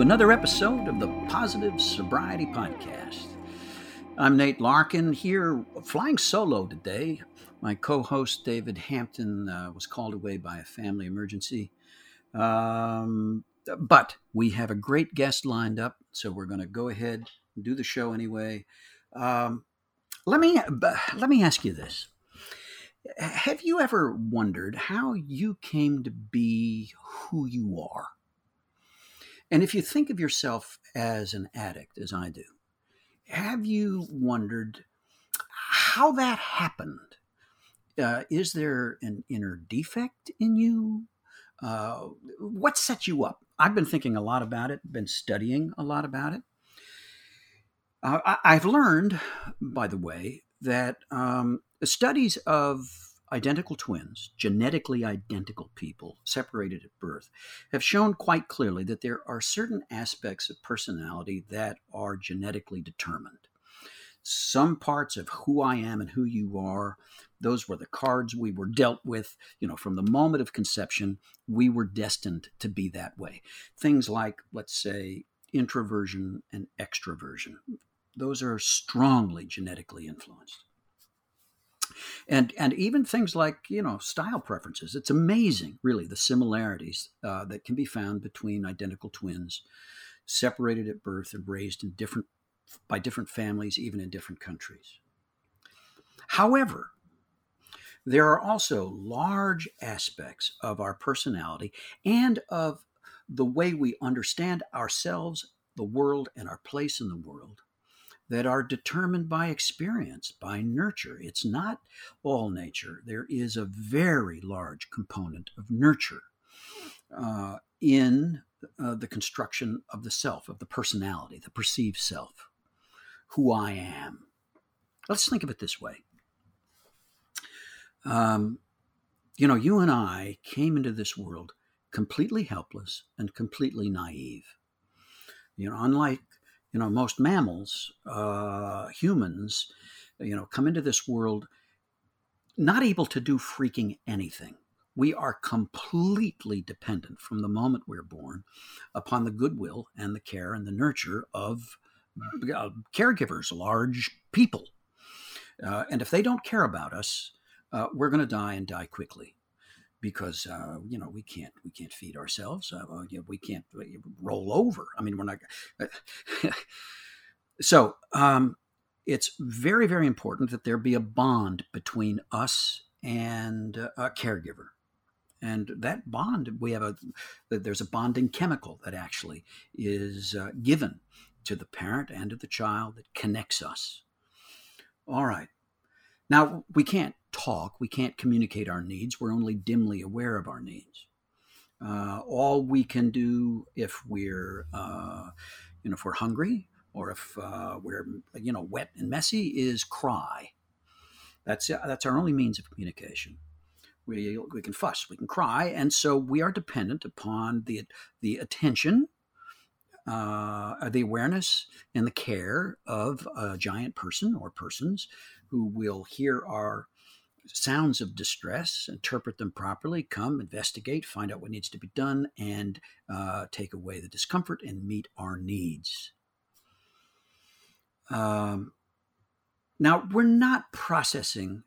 another episode of the Positive Sobriety Podcast. I'm Nate Larkin here, flying solo today. My co host David Hampton uh, was called away by a family emergency. Um, but we have a great guest lined up, so we're going to go ahead and do the show anyway. Um, let me let me ask you this: Have you ever wondered how you came to be who you are? And if you think of yourself as an addict, as I do, have you wondered how that happened? Uh, is there an inner defect in you? Uh, what set you up? I've been thinking a lot about it, been studying a lot about it. Uh, I, have learned, by the way, that um, studies of identical twins, genetically identical people separated at birth, have shown quite clearly that there are certain aspects of personality that are genetically determined. Some parts of who I am and who you are, those were the cards we were dealt with. You know, from the moment of conception, we were destined to be that way. Things like, let's say, introversion and extroversion, those are strongly genetically influenced and and even things like you know style preferences. It's amazing, really, the similarities uh, that can be found between identical twins, separated at birth and raised in different by different families, even in different countries. However, there are also large aspects of our personality and of the way we understand ourselves, the world, and our place in the world that are determined by experience, by nurture. It's not all nature. There is a very large component of nurture uh, in uh, the construction of the self, of the personality, the perceived self, who I am. Let's think of it this way. Um, you know, you and I came into this world completely helpless and completely naive. You know, unlike you know most mammals uh, humans you know come into this world not able to do freaking anything. We are completely dependent from the moment we're born upon the goodwill and the care and the nurture of uh, caregivers large people. Uh, and if they don't care about us uh, we're going to die and die quickly because uh, you know we can't we can't feed ourselves. Uh, we can't uh, roll over. I mean, we're not. so um, it's very very important that there be a bond between us and a caregiver. And that bond, we have a, there's a bonding chemical that actually is uh, given to the parent and to the child that connects us. All right. Now, we can't talk, we can't communicate our needs, we're only dimly aware of our needs. Uh, all we can do if we're, uh, you know, if we're hungry or if uh, we're, you know, wet and messy is cry. That's, that's our only means of communication. We, we can fuss, we can cry, and so we are dependent upon the, the attention uh, the awareness and the care of a giant person or persons who will hear our sounds of distress, interpret them properly, come, investigate, find out what needs to be done, and uh, take away the discomfort and meet our needs. Um, now, we're not processing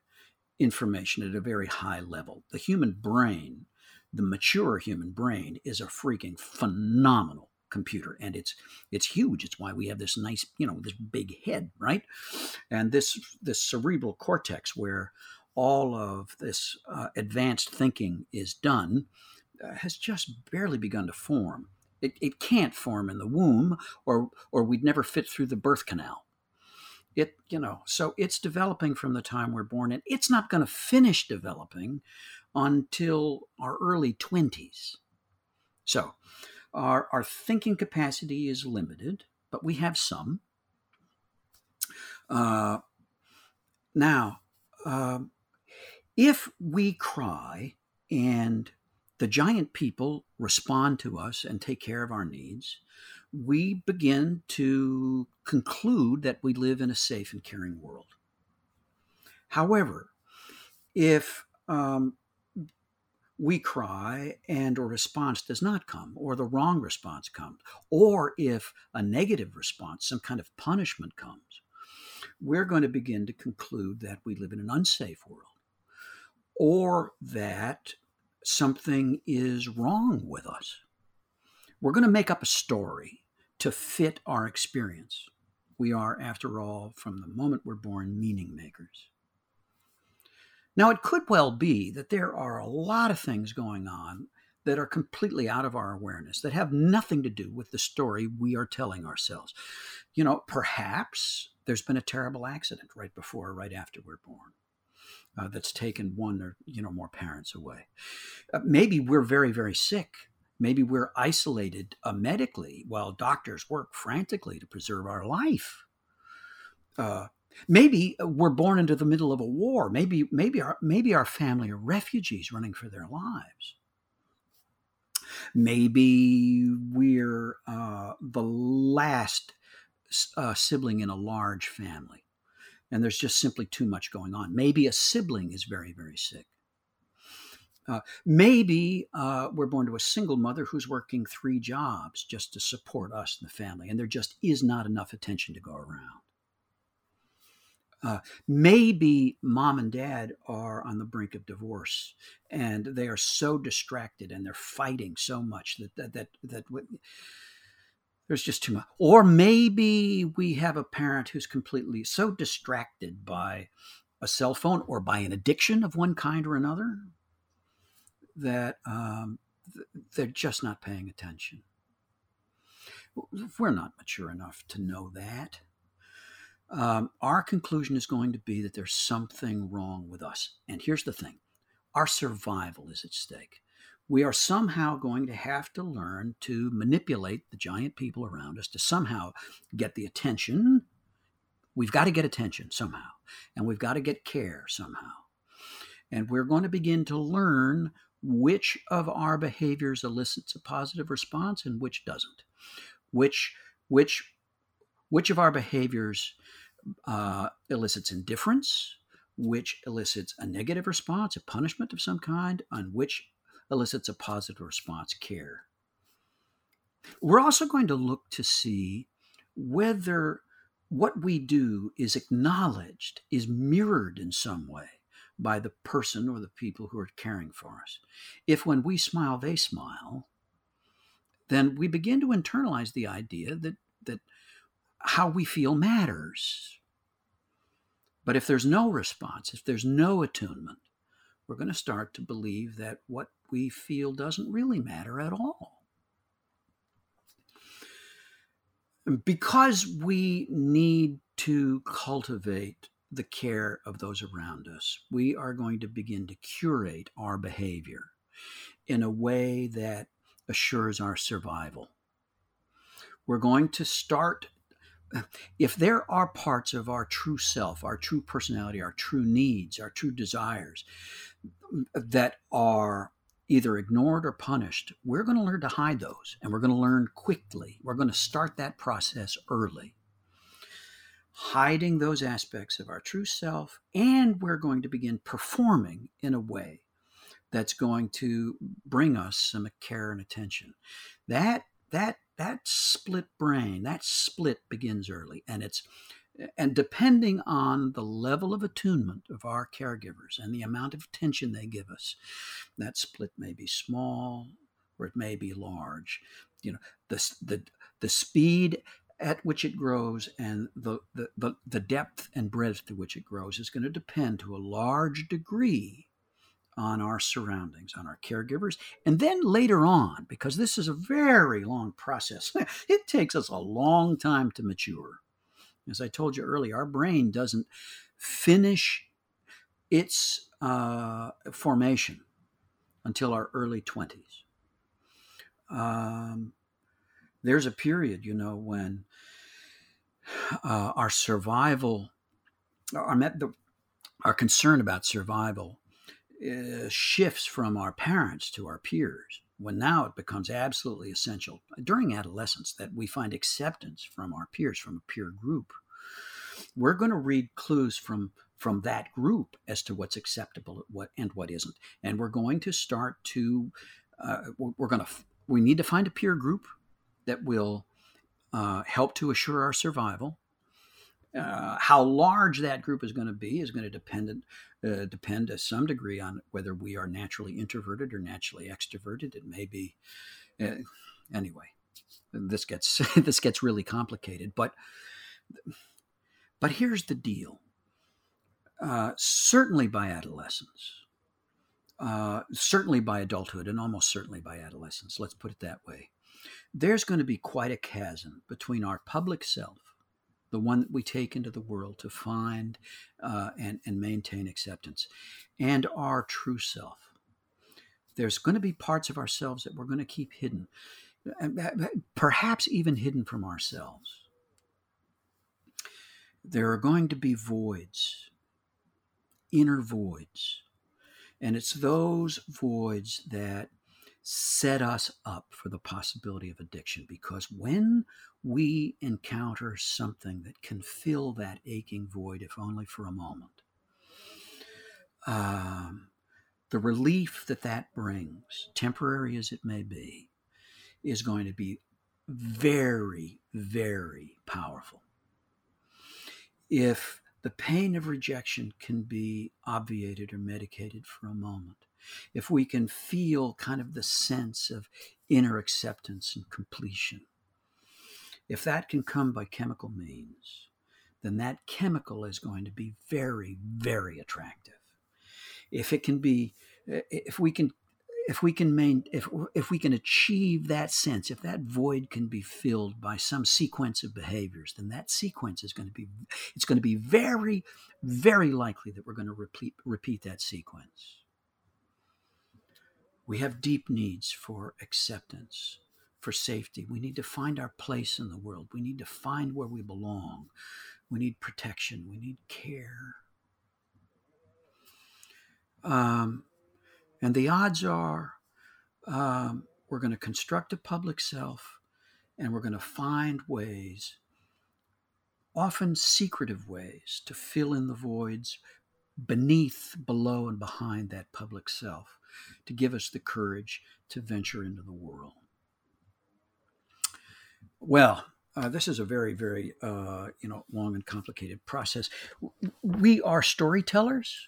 information at a very high level. The human brain, the mature human brain, is a freaking phenomenal computer and it's it's huge it's why we have this nice you know this big head right and this this cerebral cortex where all of this uh, advanced thinking is done uh, has just barely begun to form. It, it can't form in the womb or or we'd never fit through the birth canal. It you know so it's developing from the time we're born and it's not going to finish developing until our early 20s so our, our thinking capacity is limited, but we have some. Uh, now, uh, if we cry and the giant people respond to us and take care of our needs, we begin to conclude that we live in a safe and caring world. However, if um, we cry and a response does not come or the wrong response comes or if a negative response some kind of punishment comes we're going to begin to conclude that we live in an unsafe world or that something is wrong with us we're going to make up a story to fit our experience we are after all from the moment we're born meaning makers now, it could well be that there are a lot of things going on that are completely out of our awareness, that have nothing to do with the story we are telling ourselves. You know, perhaps there's been a terrible accident right before or right after we're born. Uh, that's taken one or you know more parents away. Uh, maybe we're very very sick. Maybe we're isolated uh, medically while doctors work frantically to preserve our life. Uh, Maybe uh, we're born into the middle of a war. Maybe, maybe our, maybe our family are refugees running for their lives. Maybe we're uh, the last sibling in a large family, and there's just simply too much going on. Maybe a sibling is very, very sick. Uh, maybe uh, we're born to a single mother who's working three jobs just to support us and the family, and there just is not enough attention to go around. Uh, maybe mom and dad are on the brink of divorce and they are so distracted and they're fighting so much that that that, that there's just too much or maybe we have a parent who's completely so distracted by a cell phone or by an addiction of one kind or another that um, they're just not paying attention we're not mature enough to know that um, our conclusion is going to be that there's something wrong with us. And here's the thing our survival is at stake. We are somehow going to have to learn to manipulate the giant people around us to somehow get the attention. We've got to get attention somehow, and we've got to get care somehow. And we're going to begin to learn which of our behaviors elicits a positive response and which doesn't. Which, which, which of our behaviors uh, elicits indifference, which elicits a negative response, a punishment of some kind, and which elicits a positive response, care. We're also going to look to see whether what we do is acknowledged, is mirrored in some way by the person or the people who are caring for us. If when we smile, they smile, then we begin to internalize the idea that, that how we feel matters. But if there's no response, if there's no attunement, we're going to start to believe that what we feel doesn't really matter at all. Because we need to cultivate the care of those around us, we are going to begin to curate our behavior in a way that assures our survival. We're going to start if there are parts of our true self, our true personality, our true needs, our true desires that are either ignored or punished, we're going to learn to hide those and we're going to learn quickly. We're going to start that process early. Hiding those aspects of our true self, and we're going to begin performing in a way that's going to bring us some care and attention. That that that split brain, that split begins early. And it's and depending on the level of attunement of our caregivers and the amount of attention they give us, that split may be small or it may be large. You know, the, the, the speed at which it grows and the, the, the, the depth and breadth to which it grows is going to depend to a large degree on our surroundings, on our caregivers. And then later on, because this is a very long process, it takes us a long time to mature. As I told you earlier, our brain doesn't finish its uh, formation until our early 20s. Um, there's a period, you know, when uh, our survival, our, the, our concern about survival uh, shifts from our parents to our peers when now it becomes absolutely essential during adolescence that we find acceptance from our peers from a peer group. We're going to read clues from from that group as to what's acceptable what and what isn't. And we're going to start to uh, we're going to we need to find a peer group that will uh, help to assure our survival uh, how large that group is going to be is going to depend uh, depend to some degree on whether we are naturally introverted or naturally extroverted. It may be uh, anyway. This gets this gets really complicated, but but here's the deal. Uh, certainly by adolescence, uh, certainly by adulthood, and almost certainly by adolescence. Let's put it that way. There's going to be quite a chasm between our public self the one that we take into the world to find uh, and, and maintain acceptance, and our true self. There's going to be parts of ourselves that we're going to keep hidden, perhaps even hidden from ourselves. There are going to be voids, inner voids. And it's those voids that set us up for the possibility of addiction because when we encounter something that can fill that aching void, if only for a moment, um, the relief that that brings, temporary as it may be, is going to be very, very powerful. If the pain of rejection can be obviated or medicated for a moment, if we can feel kind of the sense of inner acceptance and completion, if that can come by chemical means, then that chemical is going to be very, very attractive. If it can be, eh, if we can if we can main, if if we can achieve that sense, if that void can be filled by some sequence of behaviors, then that sequence is going to be it's going to be very, very likely that we're going to repeat repeat that sequence. We have deep needs for acceptance, for safety. We need to find our place in the world. We need to find where we belong. We need protection. We need care. Um, and the odds are um, we're going to construct a public self and we're going to find ways, often secretive ways, to fill in the voids beneath, below, and behind that public self to give us the courage to venture into the world. Well, uh, this is a very, very, uh, you know, long and complicated process. We are storytellers.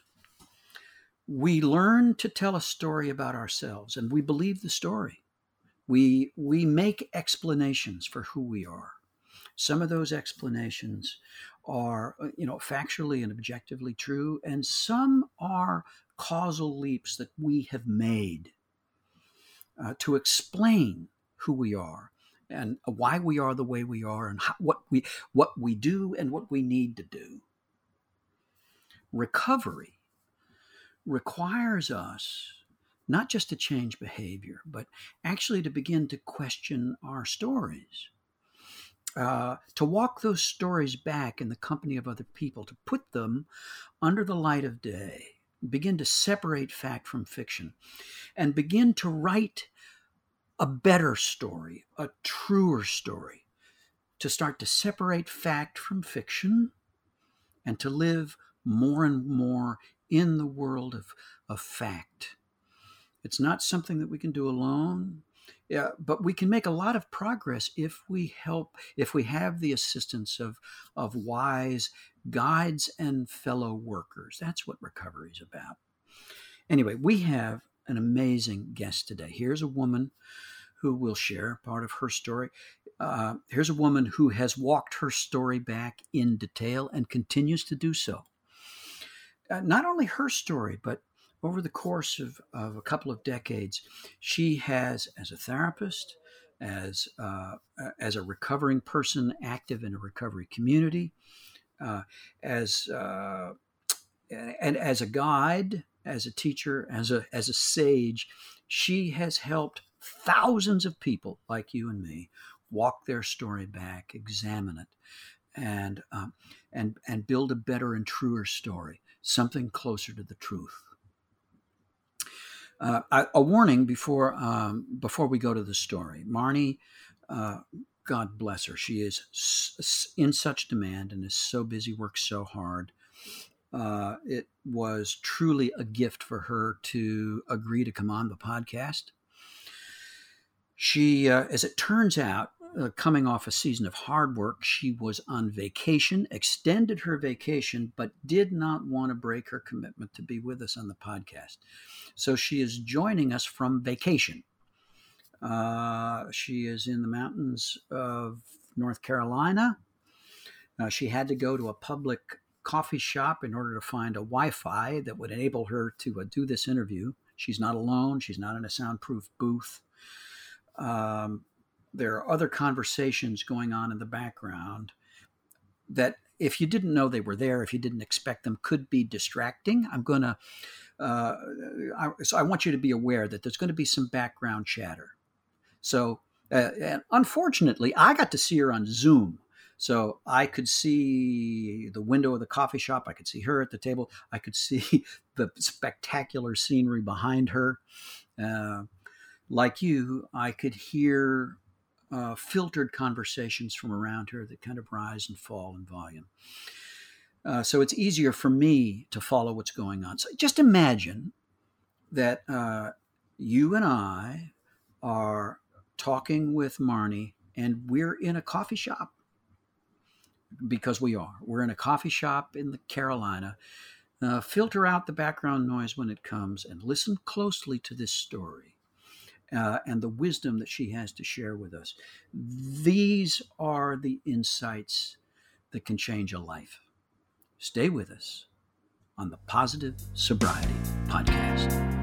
We learn to tell a story about ourselves, and we believe the story. We we make explanations for who we are. Some of those explanations are, uh, you know, factually and objectively true, and some are causal leaps that we have made uh, to explain who we are and why we are the way we are and how, what we what we do and what we need to do. Recovery requires us not just to change behavior but actually to begin to question our stories. Uh, to walk those stories back in the company of other people to put them under the light of day begin to separate fact from fiction, and begin to write a better story, a truer story, to start to separate fact from fiction and to live more and more in the world of, of fact. It's not something that we can do alone. Yeah, but we can make a lot of progress if we help, if we have the assistance of, of wise guides and fellow workers. That's what recovery is about. Anyway, we have an amazing guest today. Here's a woman who will share part of her story. Uh, here's a woman who has walked her story back in detail and continues to do so. Uh, not only her story, but over the course of, of a couple of decades, she has, as a therapist, as uh, as a recovering person active in a recovery community, uh, as uh, and as a guide, as a teacher, as a as a sage, she has helped thousands of people like you and me walk their story back, examine it, and um, and and build a better and truer story, something closer to the truth. Uh, a warning before um, before we go to the story. Marnie, uh, God bless her. She is s- in such demand and is so busy, works so hard. Uh, it was truly a gift for her to agree to come on the podcast. She, uh, as it turns out, uh, coming off a season of hard work, she was on vacation, extended her vacation, but did not want to break her commitment to be with us on the podcast. So she is joining us from vacation. Uh, she is in the mountains of North Carolina. Uh, she had to go to a public coffee shop in order to find a Wi Fi that would enable her to uh, do this interview. She's not alone, she's not in a soundproof booth. Um, there are other conversations going on in the background that if you didn't know they were there if you didn't expect them could be distracting i'm going to uh, I, so i want you to be aware that there's going to be some background chatter so uh, and unfortunately i got to see her on zoom so i could see the window of the coffee shop i could see her at the table i could see the spectacular scenery behind her uh, like you i could hear uh, filtered conversations from around her that kind of rise and fall in volume. Uh, so it's easier for me to follow what's going on. So just imagine that uh, you and I are talking with Marnie and we're in a coffee shop because we are. We're in a coffee shop in the Carolina. Uh, filter out the background noise when it comes and listen closely to this story uh, and the wisdom that she has to share with us. These are the insights that can change a life. Stay with us on the Positive Sobriety Podcast.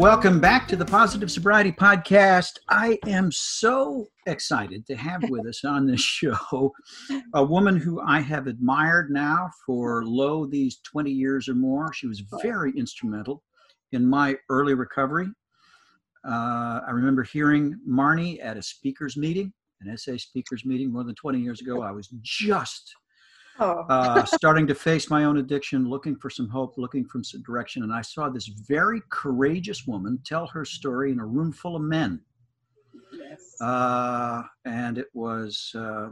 Welcome back to the Positive Sobriety Podcast. I am so excited to have with us on this show a woman who I have admired now for lo these 20 years or more. She was very instrumental in my early recovery. Uh, I remember hearing Marnie at a speakers meeting, an SA speakers meeting more than 20 years ago. I was just Oh. uh, starting to face my own addiction, looking for some hope, looking for some direction. And I saw this very courageous woman tell her story in a room full of men. Yes. Uh, and it was uh,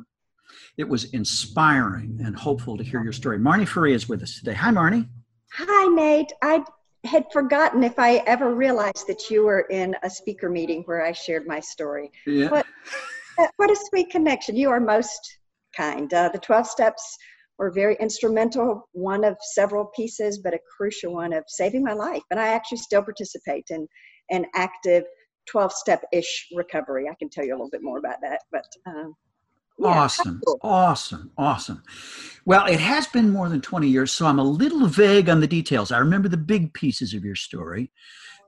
it was inspiring and hopeful to hear your story. Marnie Ferree is with us today. Hi, Marnie. Hi, Nate. I had forgotten if I ever realized that you were in a speaker meeting where I shared my story. Yeah. What, what a sweet connection. You are most kind. Uh, the 12 steps were very instrumental, one of several pieces, but a crucial one of saving my life. And I actually still participate in an active 12 step ish recovery. I can tell you a little bit more about that, but. Um, yeah, awesome, cool. awesome, awesome. Well, it has been more than 20 years, so I'm a little vague on the details. I remember the big pieces of your story.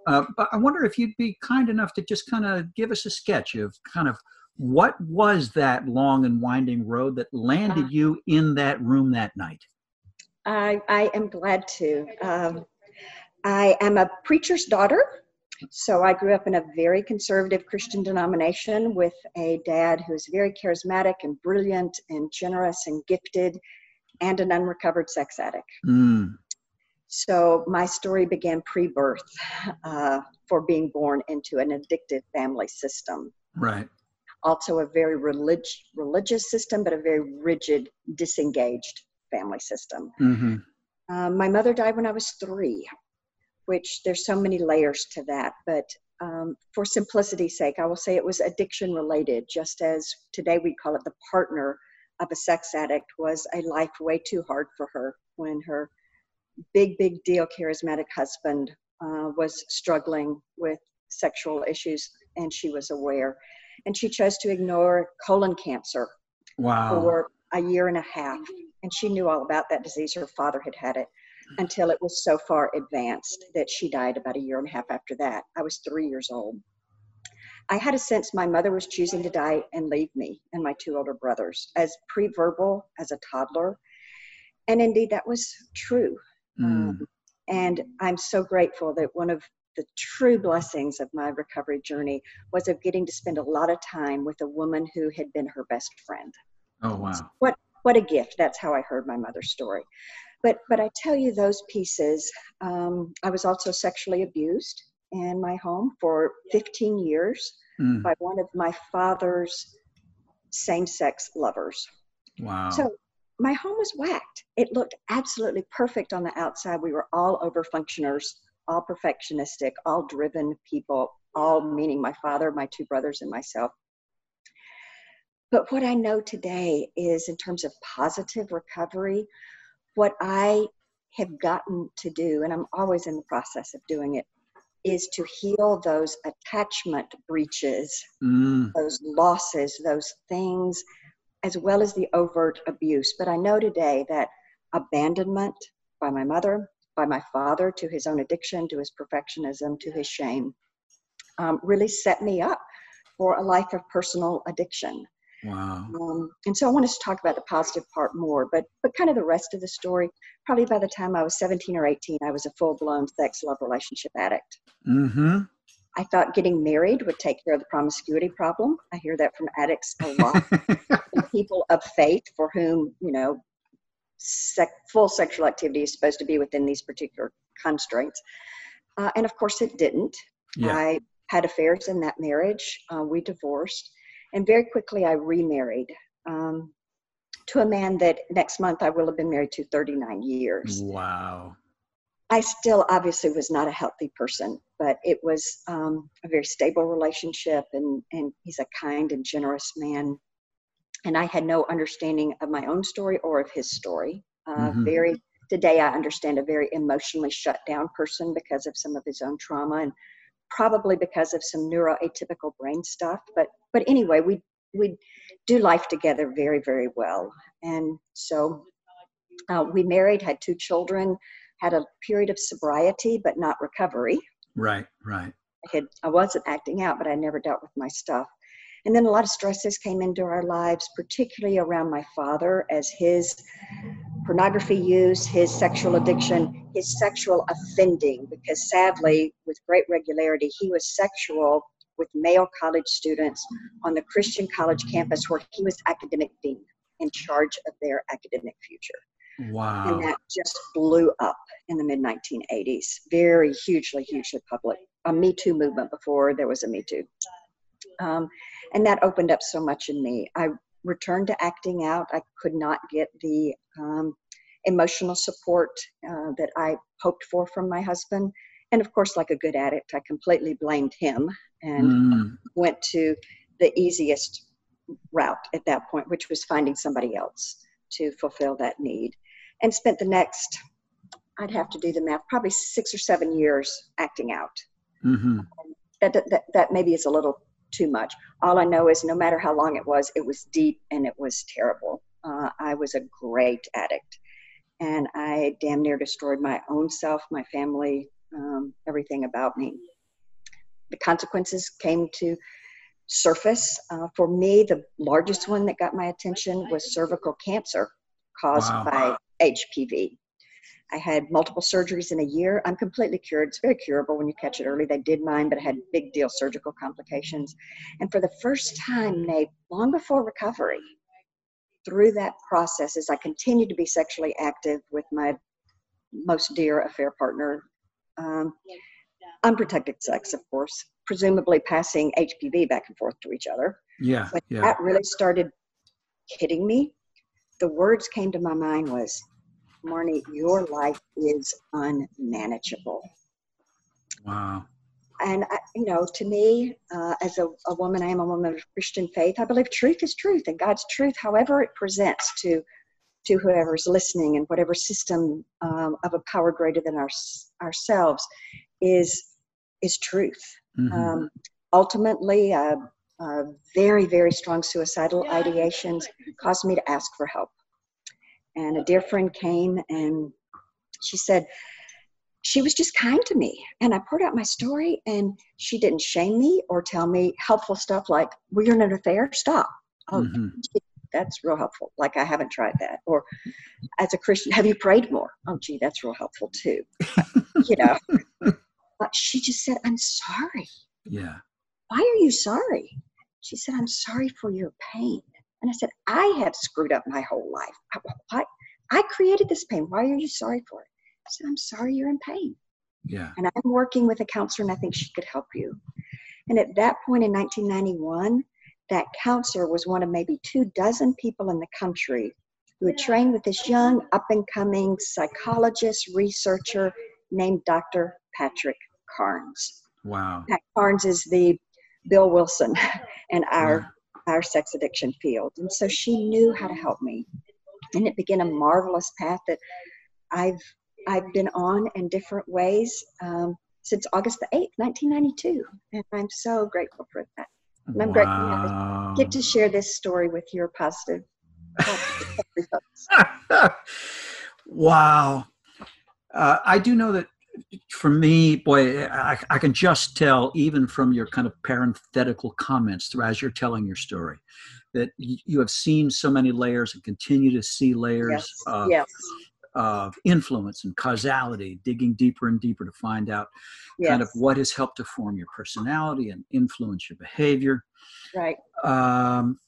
Uh, but I wonder if you'd be kind enough to just kind of give us a sketch of kind of what was that long and winding road that landed uh, you in that room that night? I, I am glad to. Um, I am a preacher's daughter. So I grew up in a very conservative Christian denomination with a dad who was very charismatic and brilliant and generous and gifted and an unrecovered sex addict. Mm. So my story began pre birth uh, for being born into an addictive family system. Right also a very relig- religious system, but a very rigid, disengaged family system. Mm-hmm. Um, my mother died when I was three, which there's so many layers to that. But um, for simplicity's sake, I will say it was addiction related, just as today we call it the partner of a sex addict was a life way too hard for her when her big, big deal charismatic husband uh, was struggling with sexual issues and she was aware. And she chose to ignore colon cancer wow. for a year and a half. And she knew all about that disease. Her father had had it until it was so far advanced that she died about a year and a half after that. I was three years old. I had a sense my mother was choosing to die and leave me and my two older brothers as pre verbal as a toddler. And indeed, that was true. Mm. Um, and I'm so grateful that one of the true blessings of my recovery journey was of getting to spend a lot of time with a woman who had been her best friend. Oh wow. What what a gift. That's how I heard my mother's story. But but I tell you those pieces. Um, I was also sexually abused in my home for 15 years mm. by one of my father's same-sex lovers. Wow. So my home was whacked. It looked absolutely perfect on the outside. We were all over functioners, all perfectionistic, all driven people, all meaning my father, my two brothers, and myself. But what I know today is, in terms of positive recovery, what I have gotten to do, and I'm always in the process of doing it, is to heal those attachment breaches, mm. those losses, those things as well as the overt abuse. But I know today that abandonment by my mother, by my father, to his own addiction, to his perfectionism, to his shame, um, really set me up for a life of personal addiction. Wow. Um, and so I want us to talk about the positive part more, but but kind of the rest of the story. Probably by the time I was 17 or 18, I was a full blown sex love relationship addict. Mm-hmm. I thought getting married would take care of the promiscuity problem. I hear that from addicts a lot. people of faith for whom, you know, sec- full sexual activity is supposed to be within these particular constraints. Uh, and of course, it didn't. Yeah. I had affairs in that marriage. Uh, we divorced. And very quickly, I remarried um, to a man that next month I will have been married to 39 years. Wow. I still obviously was not a healthy person, but it was um, a very stable relationship, and, and he's a kind and generous man. And I had no understanding of my own story or of his story. Uh, mm-hmm. Very today, I understand a very emotionally shut down person because of some of his own trauma and probably because of some neuroatypical brain stuff. But but anyway, we we do life together very very well, and so uh, we married, had two children had a period of sobriety but not recovery. Right, right. I had I wasn't acting out, but I never dealt with my stuff. And then a lot of stresses came into our lives, particularly around my father, as his pornography use, his sexual addiction, his sexual offending, because sadly, with great regularity, he was sexual with male college students on the Christian college campus where he was academic dean in charge of their academic future. Wow. And that just blew up in the mid 1980s. Very hugely, hugely public. A Me Too movement before there was a Me Too. Um, and that opened up so much in me. I returned to acting out. I could not get the um, emotional support uh, that I hoped for from my husband. And of course, like a good addict, I completely blamed him and mm. went to the easiest route at that point, which was finding somebody else to fulfill that need and spent the next, I'd have to do the math, probably six or seven years acting out. Mm-hmm. That, that, that maybe is a little too much. All I know is no matter how long it was, it was deep and it was terrible. Uh, I was a great addict. And I damn near destroyed my own self, my family, um, everything about me. The consequences came to surface. Uh, for me, the largest one that got my attention was cervical cancer caused wow. by HPV. I had multiple surgeries in a year. I'm completely cured. It's very curable when you catch it early. They did mine, but I had big deal surgical complications. And for the first time, Nate, long before recovery, through that process, as I continued to be sexually active with my most dear affair partner, um, unprotected sex, of course, presumably passing HPV back and forth to each other. Yeah, but yeah. that really started hitting me. The words came to my mind was Marnie, your life is unmanageable. Wow. and I, you know, to me, uh, as a, a, woman, I am a woman of Christian faith. I believe truth is truth, and God's truth, however it presents to to whoever's listening, and whatever system um, of a power greater than our, ourselves, is is truth. Mm-hmm. Um, ultimately, uh, uh, very very strong suicidal ideations caused me to ask for help, and a dear friend came and she said she was just kind to me. And I poured out my story, and she didn't shame me or tell me helpful stuff like, Well, you're in an affair, stop. Oh, mm-hmm. that's real helpful. Like, I haven't tried that. Or, as a Christian, have you prayed more? Oh, gee, that's real helpful too. you know, but she just said, I'm sorry. Yeah. Why are you sorry? She said, I'm sorry for your pain. And I said, I have screwed up my whole life. I, I created this pain. Why are you sorry for it? said, I'm sorry you're in pain. Yeah. And I'm working with a counselor and I think she could help you. And at that point in 1991, that counselor was one of maybe two dozen people in the country who had trained with this young, up and coming psychologist, researcher named Dr. Patrick Carnes. Wow. Pat Carnes is the Bill Wilson and our, yeah. Our sex addiction field. And so she knew how to help me. And it began a marvelous path that I've I've been on in different ways um, since August the 8th, 1992. And I'm so grateful for that. And I'm wow. grateful to get to share this story with your positive. wow. Uh, I do know that for me, boy, I, I, can just tell, even from your kind of parenthetical comments as you're telling your story, that you have seen so many layers and continue to see layers yes. of yes of influence and causality, digging deeper and deeper to find out yes. kind of what has helped to form your personality and influence your behavior. Right. Um,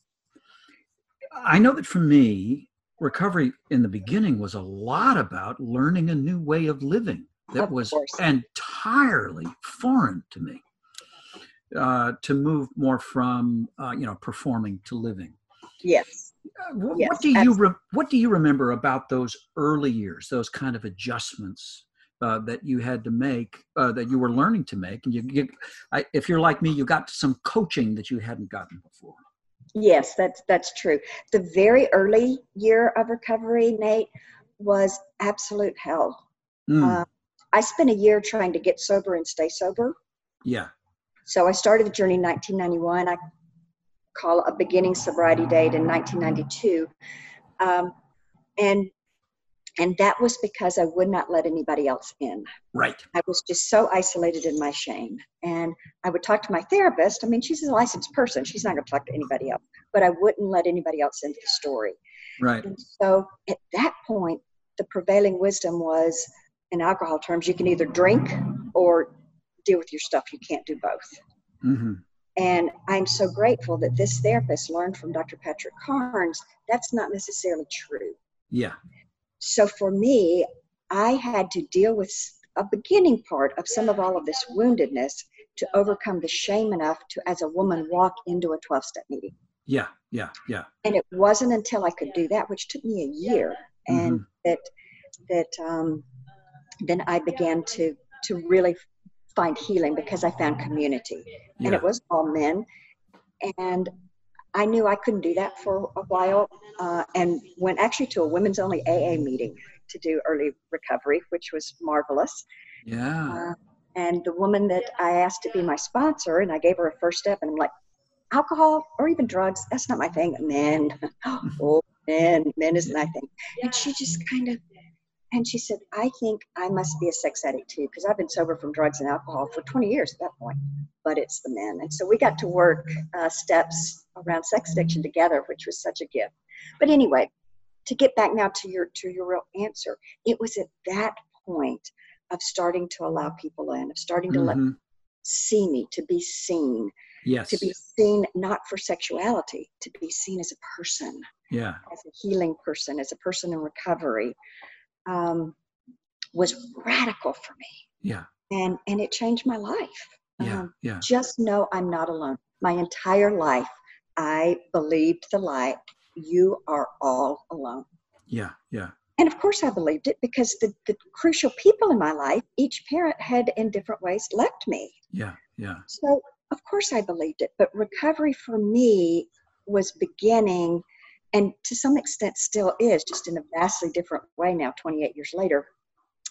I know that for me, recovery in the beginning was a lot about learning a new way of living that of was course. entirely foreign to me. Uh, to move more from uh, you know performing to living. Yes what, yes, what do you re- what do you remember about those early years, those kind of adjustments uh, that you had to make, uh, that you were learning to make? And you, you I, if you're like me, you got some coaching that you hadn't gotten before. Yes, that's that's true. The very early year of recovery, Nate, was absolute hell. Mm. Uh, I spent a year trying to get sober and stay sober. Yeah. So I started the journey in 1991. I call a beginning sobriety date in 1992. Um, and and that was because I would not let anybody else in. Right. I was just so isolated in my shame. And I would talk to my therapist. I mean, she's a licensed person. She's not going to talk to anybody else. But I wouldn't let anybody else into the story. Right. And so at that point, the prevailing wisdom was, in alcohol terms, you can either drink or deal with your stuff. You can't do both. Mm-hmm. And I'm so grateful that this therapist learned from Dr. Patrick Carnes that's not necessarily true. Yeah. So for me, I had to deal with a beginning part of some of all of this woundedness to overcome the shame enough to, as a woman, walk into a 12 step meeting. Yeah, yeah, yeah. And it wasn't until I could do that, which took me a year, and mm-hmm. that that um, then I began to to really find healing because I found community. Yeah. And it was all men. And I knew I couldn't do that for a while uh, and went actually to a women's only AA meeting to do early recovery, which was marvelous. Yeah. Uh, and the woman that I asked to be my sponsor, and I gave her a first step, and I'm like, alcohol or even drugs, that's not my thing. Men, oh, men, men is my thing. And she just kind of and she said, I think I must be a sex addict too, because I've been sober from drugs and alcohol for 20 years at that point, but it's the men. And so we got to work uh, steps around sex addiction together, which was such a gift. But anyway, to get back now to your to your real answer, it was at that point of starting to allow people in, of starting to mm-hmm. let see me, to be seen. Yes. To be seen not for sexuality, to be seen as a person. Yeah. As a healing person, as a person in recovery, um, was radical for me. Yeah. And and it changed my life. Yeah. Um, yeah. Just know I'm not alone. My entire life, I believed the lie. You are all alone. Yeah. Yeah. And of course, I believed it because the, the crucial people in my life, each parent had in different ways left me. Yeah. yeah. So of course I believed it, but recovery for me was beginning, and to some extent still is, just in a vastly different way now, 28 years later.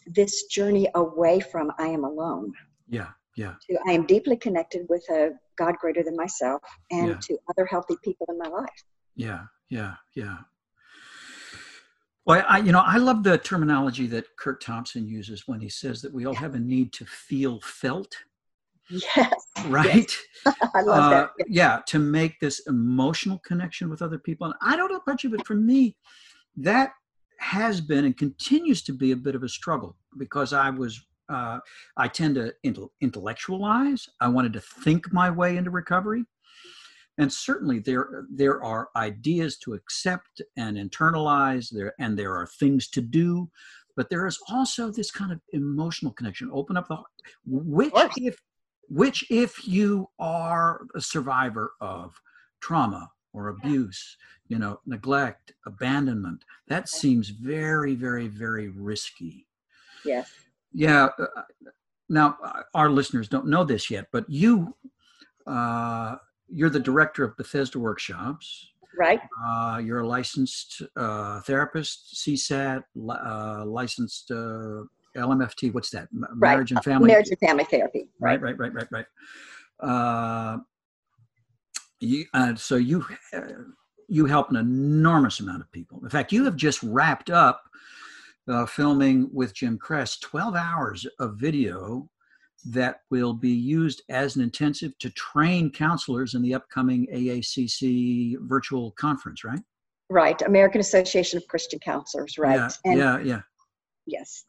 This journey away from I am alone. Yeah, yeah. To I am deeply connected with a God greater than myself and Yeah. to other healthy people in my life. Yeah, yeah, yeah. Well, I, you know, I love the terminology that Curt Thompson uses when he says that we all have a need to feel felt, Yes, right? I love Uh, that. yeah, to make this emotional connection with other people. And I don't know about you, but for me, that has been and continues to be a bit of a struggle because I was, uh, I tend to intellectualize. I wanted to think my way into recovery. And certainly there, there are ideas to accept and internalize there, and there are things to do, but there is also this kind of emotional connection. Open up the heart, which if, which if you are a survivor of trauma or abuse, you know, neglect, abandonment, that seems very, very, very risky. Yes. Yeah. uh, Now, uh, our listeners don't know this yet, but you, uh, you're the director of Bethesda Workshops. Right. Uh, you're a licensed uh, therapist, CSAT, uh, licensed uh, LMFT. What's that? M- Right. Marriage and family. Marriage and family therapy. Right, right, right, right, right. Uh, you, uh, so you uh, you help an enormous amount of people. In fact, you have just wrapped up uh, filming with Jim Kress 12 hours of video that will be used as an intensive to train counselors in the upcoming AACC virtual conference, right? Right. American Association of Christian Counselors. Right. Yeah, and yeah, yeah. yes.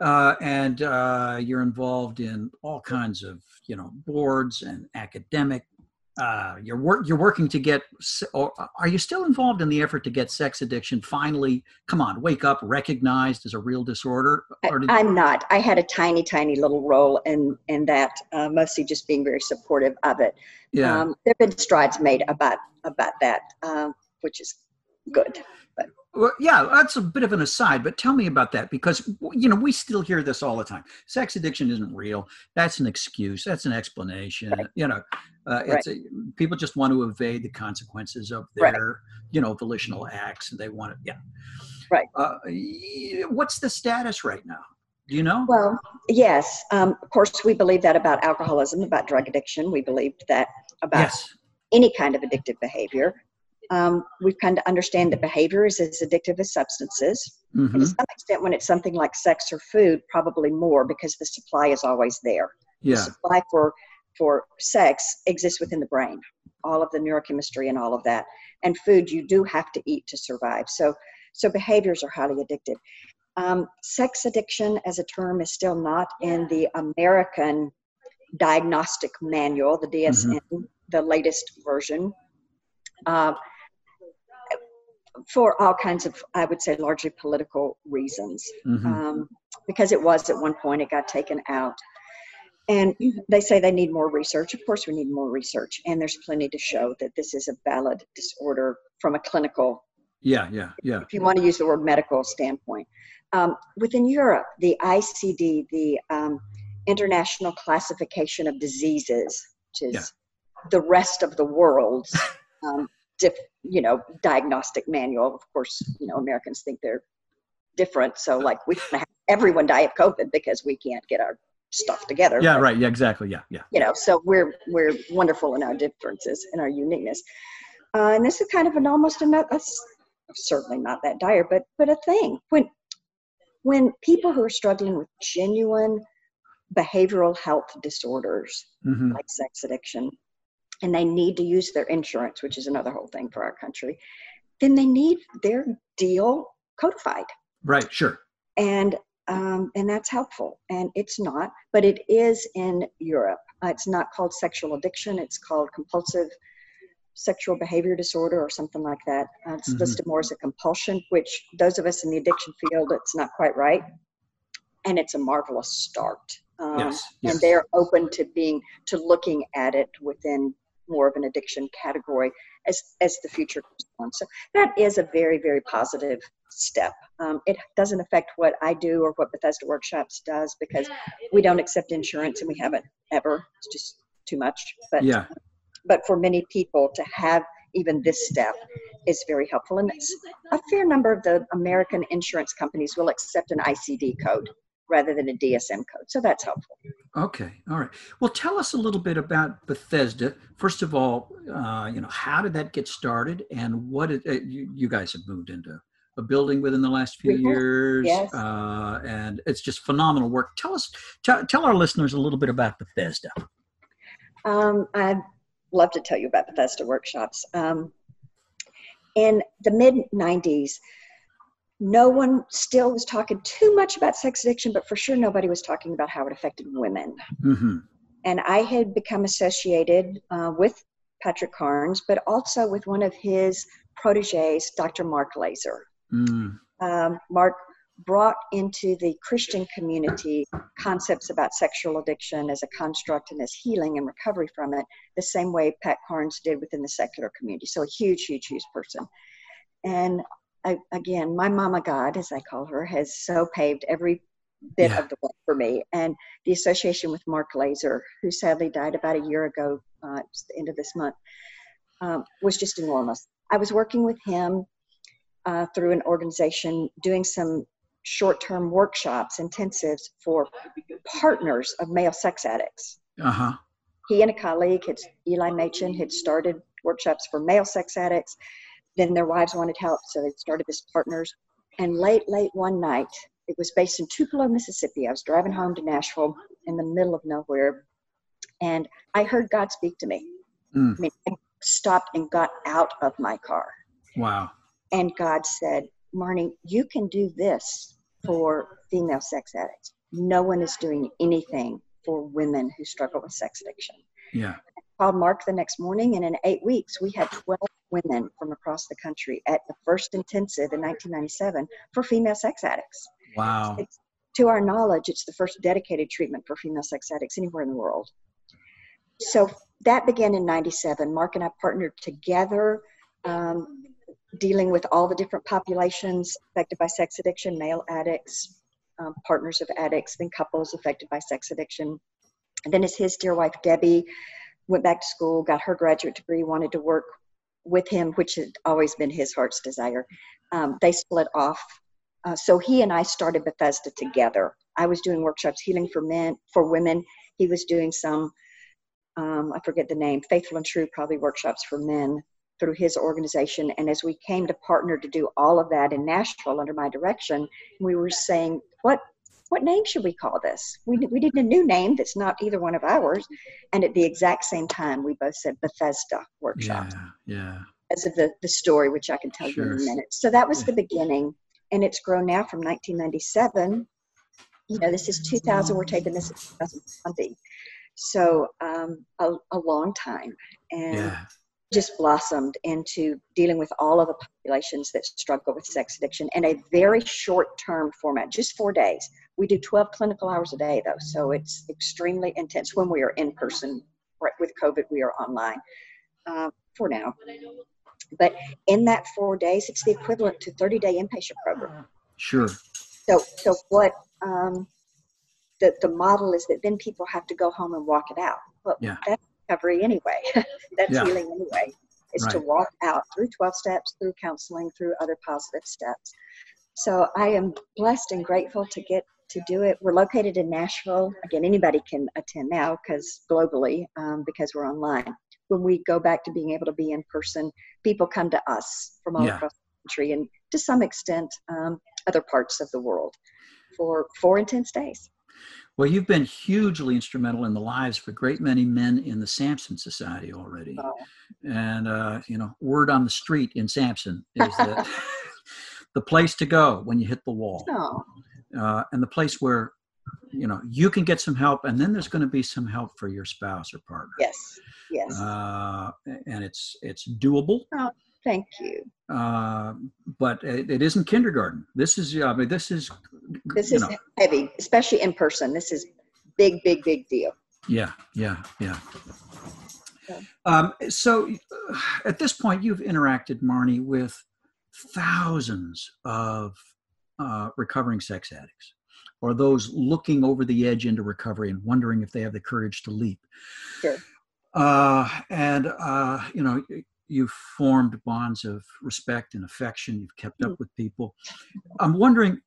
Uh, and uh, you're involved in all kinds of you know boards and academic. Uh, you're work you're working to get. Or are you still involved in the effort to get sex addiction finally? Come on, wake up, recognized as a real disorder. I, Or did, I'm not. I had a tiny, tiny little role in in that, uh, mostly just being very supportive of it. yeah, Um, there have been strides made about about that, um, which is good. Well, yeah. That's a bit of an aside, but tell me about that because you know we still hear this all the time. Sex addiction isn't real. That's an excuse. That's an explanation. Right. You know, uh, it's a, people just want to evade the consequences of their Right. you know volitional acts, and they want to. Yeah. Right. Uh, what's the status right now? Do you know? Well, yes. Um, of course, we believe that about alcoholism, about drug addiction. We believed that about yes. any kind of addictive behavior. Um, we've come to understand that behavior is as addictive as substances. And hmm to some extent, when it's something like sex or food, probably more because the supply is always there. The supply for for sex exists within the brain, all of the neurochemistry and all of that. And food you do have to eat to survive. So so behaviors are highly addictive. Um, sex addiction as a term is still not in the American diagnostic manual, the DSM, the latest version. Uh, for all kinds of, I would say, largely political reasons hmm um, because it was at one point it got taken out and they say they need more research of course we need more research and there's plenty to show that this is a valid disorder from a clinical Yeah. Yeah. Yeah. if you want to use the word medical standpoint um, within europe the icd the um, international classification of diseases which is Yeah. the rest of the world's um, diff, you know diagnostic manual of course you know americans think they're different so like we can have everyone die of covid because we can't get our stuff together Yeah. but, Right. Yeah. Exactly. Yeah. Yeah. you know so we're we're wonderful in our differences and our uniqueness uh, and this is kind of an almost another that's certainly not that dire but but a thing when when people who are struggling with genuine behavioral health disorders hmm like sex addiction and they need to use their insurance which is another whole thing for our country then they need their deal codified Right. Sure. and um, and that's helpful and it's not but it is in europe uh, it's not called sexual addiction it's called compulsive sexual behavior disorder or something like that uh, it's Mhm. listed more as a compulsion which those of us in the addiction field it's not quite right and it's a marvelous start um, Yes. Yes. and they're open to being to looking at it within more of an addiction category as as the future goes on. So that is a very very positive step. Um, it doesn't affect what I do or what Bethesda Workshops does because we don't accept insurance and we haven't ever. It's just too much. But yeah. But for many people to have even this step is very helpful. And a fair number of the American insurance companies will accept an ICD code rather than a DSM code. So that's helpful. Okay, all right. Well, tell us a little bit about Bethesda. First of all, uh, you know, how did that get started, and what did, uh, you, you, guys have moved into a building within the last few years, yes. uh, and it's just phenomenal work. Tell us, t- tell our listeners a little bit about Bethesda. Um, I'd love to tell you about Bethesda workshops. Um, in the mid 90s, no one still was talking too much about sex addiction, but for sure nobody was talking about how it affected women. Mm-hmm. And I had become associated uh, with Patrick Carnes, but also with one of his proteges, Dr. Mark Laaser. Mm. Um, Mark brought into the Christian community concepts about sexual addiction as a construct and as healing and recovery from it, the same way Pat Carnes did within the secular community. So a huge, huge, huge person. And I, again, my mama God, as I call her, has so paved every bit yeah. of the way for me. And the association with Mark Laaser, who sadly died about a year ago, uh, the end of this month, um, was just enormous. I was working with him uh, through an organization doing some short-term workshops, intensives for partners of male sex addicts. Uh-huh. He and a colleague, had, Eli Machen, had started workshops for male sex addicts. Then their wives wanted help, so they started this partners. And late, late one night, it was based in Tupelo, Mississippi. I was driving home to Nashville in the middle of nowhere, and I heard God speak to me. Mm. I mean, I stopped and got out of my car. Wow. And God said, Marnie, you can do this for female sex addicts. No one is doing anything for women who struggle with sex addiction. Yeah. I called Mark the next morning, and in eight weeks, we had 12 women from across the country at the first intensive in 1997 for female sex addicts. Wow. It's, to our knowledge, it's the first dedicated treatment for female sex addicts anywhere in the world. So that began in 97. Mark and I partnered together. Um, dealing with all the different populations affected by sex addiction male addicts, um, partners of addicts, then couples affected by sex addiction. And then, as his dear wife Debbie went back to school, got her graduate degree, wanted to work with him, which had always been his heart's desire, um, they split off. Uh, so he and I started Bethesda together. I was doing workshops healing for men, for women. He was doing some, um, I forget the name, faithful and true, probably workshops for men through his organization. And as we came to partner to do all of that in Nashville under my direction, we were saying, what what name should we call this? We, we needed a new name that's not either one of ours. And at the exact same time, we both said Bethesda Workshop. Yeah, yeah. As of the, the story, which I can tell sure. you in a minute. So that was yeah. the beginning. And it's grown now from 1997. You know, this is 2000. We're taping this in 2020. So um, a, a long time. And yeah just blossomed into dealing with all of the populations that struggle with sex addiction in a very short term format, just four days. We do 12 clinical hours a day, though, so it's extremely intense when we are in person. Right, with COVID, we are online uh, for now. But in that four days, it's the equivalent to 30 day inpatient program. Sure. So, so what um, the, the model is that then people have to go home and walk it out. Well, yeah. that's recovery anyway. That's yeah. healing anyway. Is right. to walk out through 12 steps, through counseling, through other positive steps. So I am blessed and grateful to get to do it. We're located in Nashville. Again, anybody can attend now because globally, um, because we're online. When we go back to being able to be in person, people come to us from all yeah. across the country and to some extent um, other parts of the world for four intense days. Well, you've been hugely instrumental in the lives of a great many men in the Samson Society already. Oh. And, uh, you know, word on the street in Samson is that the place to go when you hit the wall. Oh. Uh, and the place where, you know, you can get some help and then there's going to be some help for your spouse or partner. Yes, yes. Uh, and it's, it's doable. Oh, thank you. Uh, but it, it isn't kindergarten. This is, I mean, this is this is know. heavy, especially in person. This is big, big, big deal. Yeah, yeah, yeah. Um, so at this point, you've interacted, Marnie, with thousands of uh, recovering sex addicts or those looking over the edge into recovery and wondering if they have the courage to leap. Sure. Uh, and, uh, you know, you've formed bonds of respect and affection. You've kept up mm. with people. I'm wondering,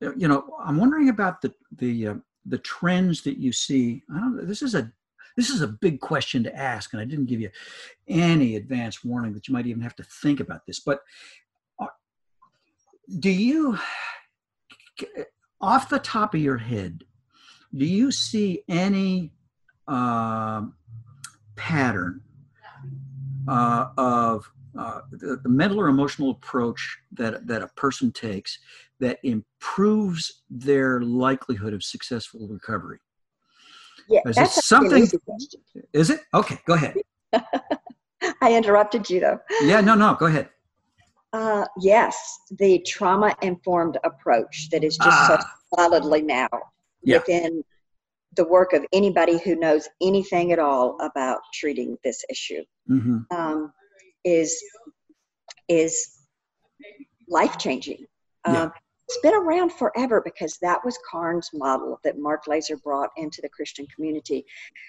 you know, I'm wondering about the, the, uh, the trends that you see. I don't this is a this is a big question to ask, and I didn't give you any advance warning that you might even have to think about this. But uh, do you, off the top of your head, do you see any uh, pattern uh, of uh, the, the, mental or emotional approach that that a person takes that improves their likelihood of successful recovery? Yeah, is that's something. Is it okay? Go ahead. I interrupted you though. Yeah, no, no, go ahead. Uh, yes, the trauma informed approach that is just ah. so solidly now yeah. within the work of anybody who knows anything at all about treating this issue mm-hmm. um, is is life changing. Yeah. Um, it's been around forever because that was Carnes' model that Mark Laaser brought into the Christian community.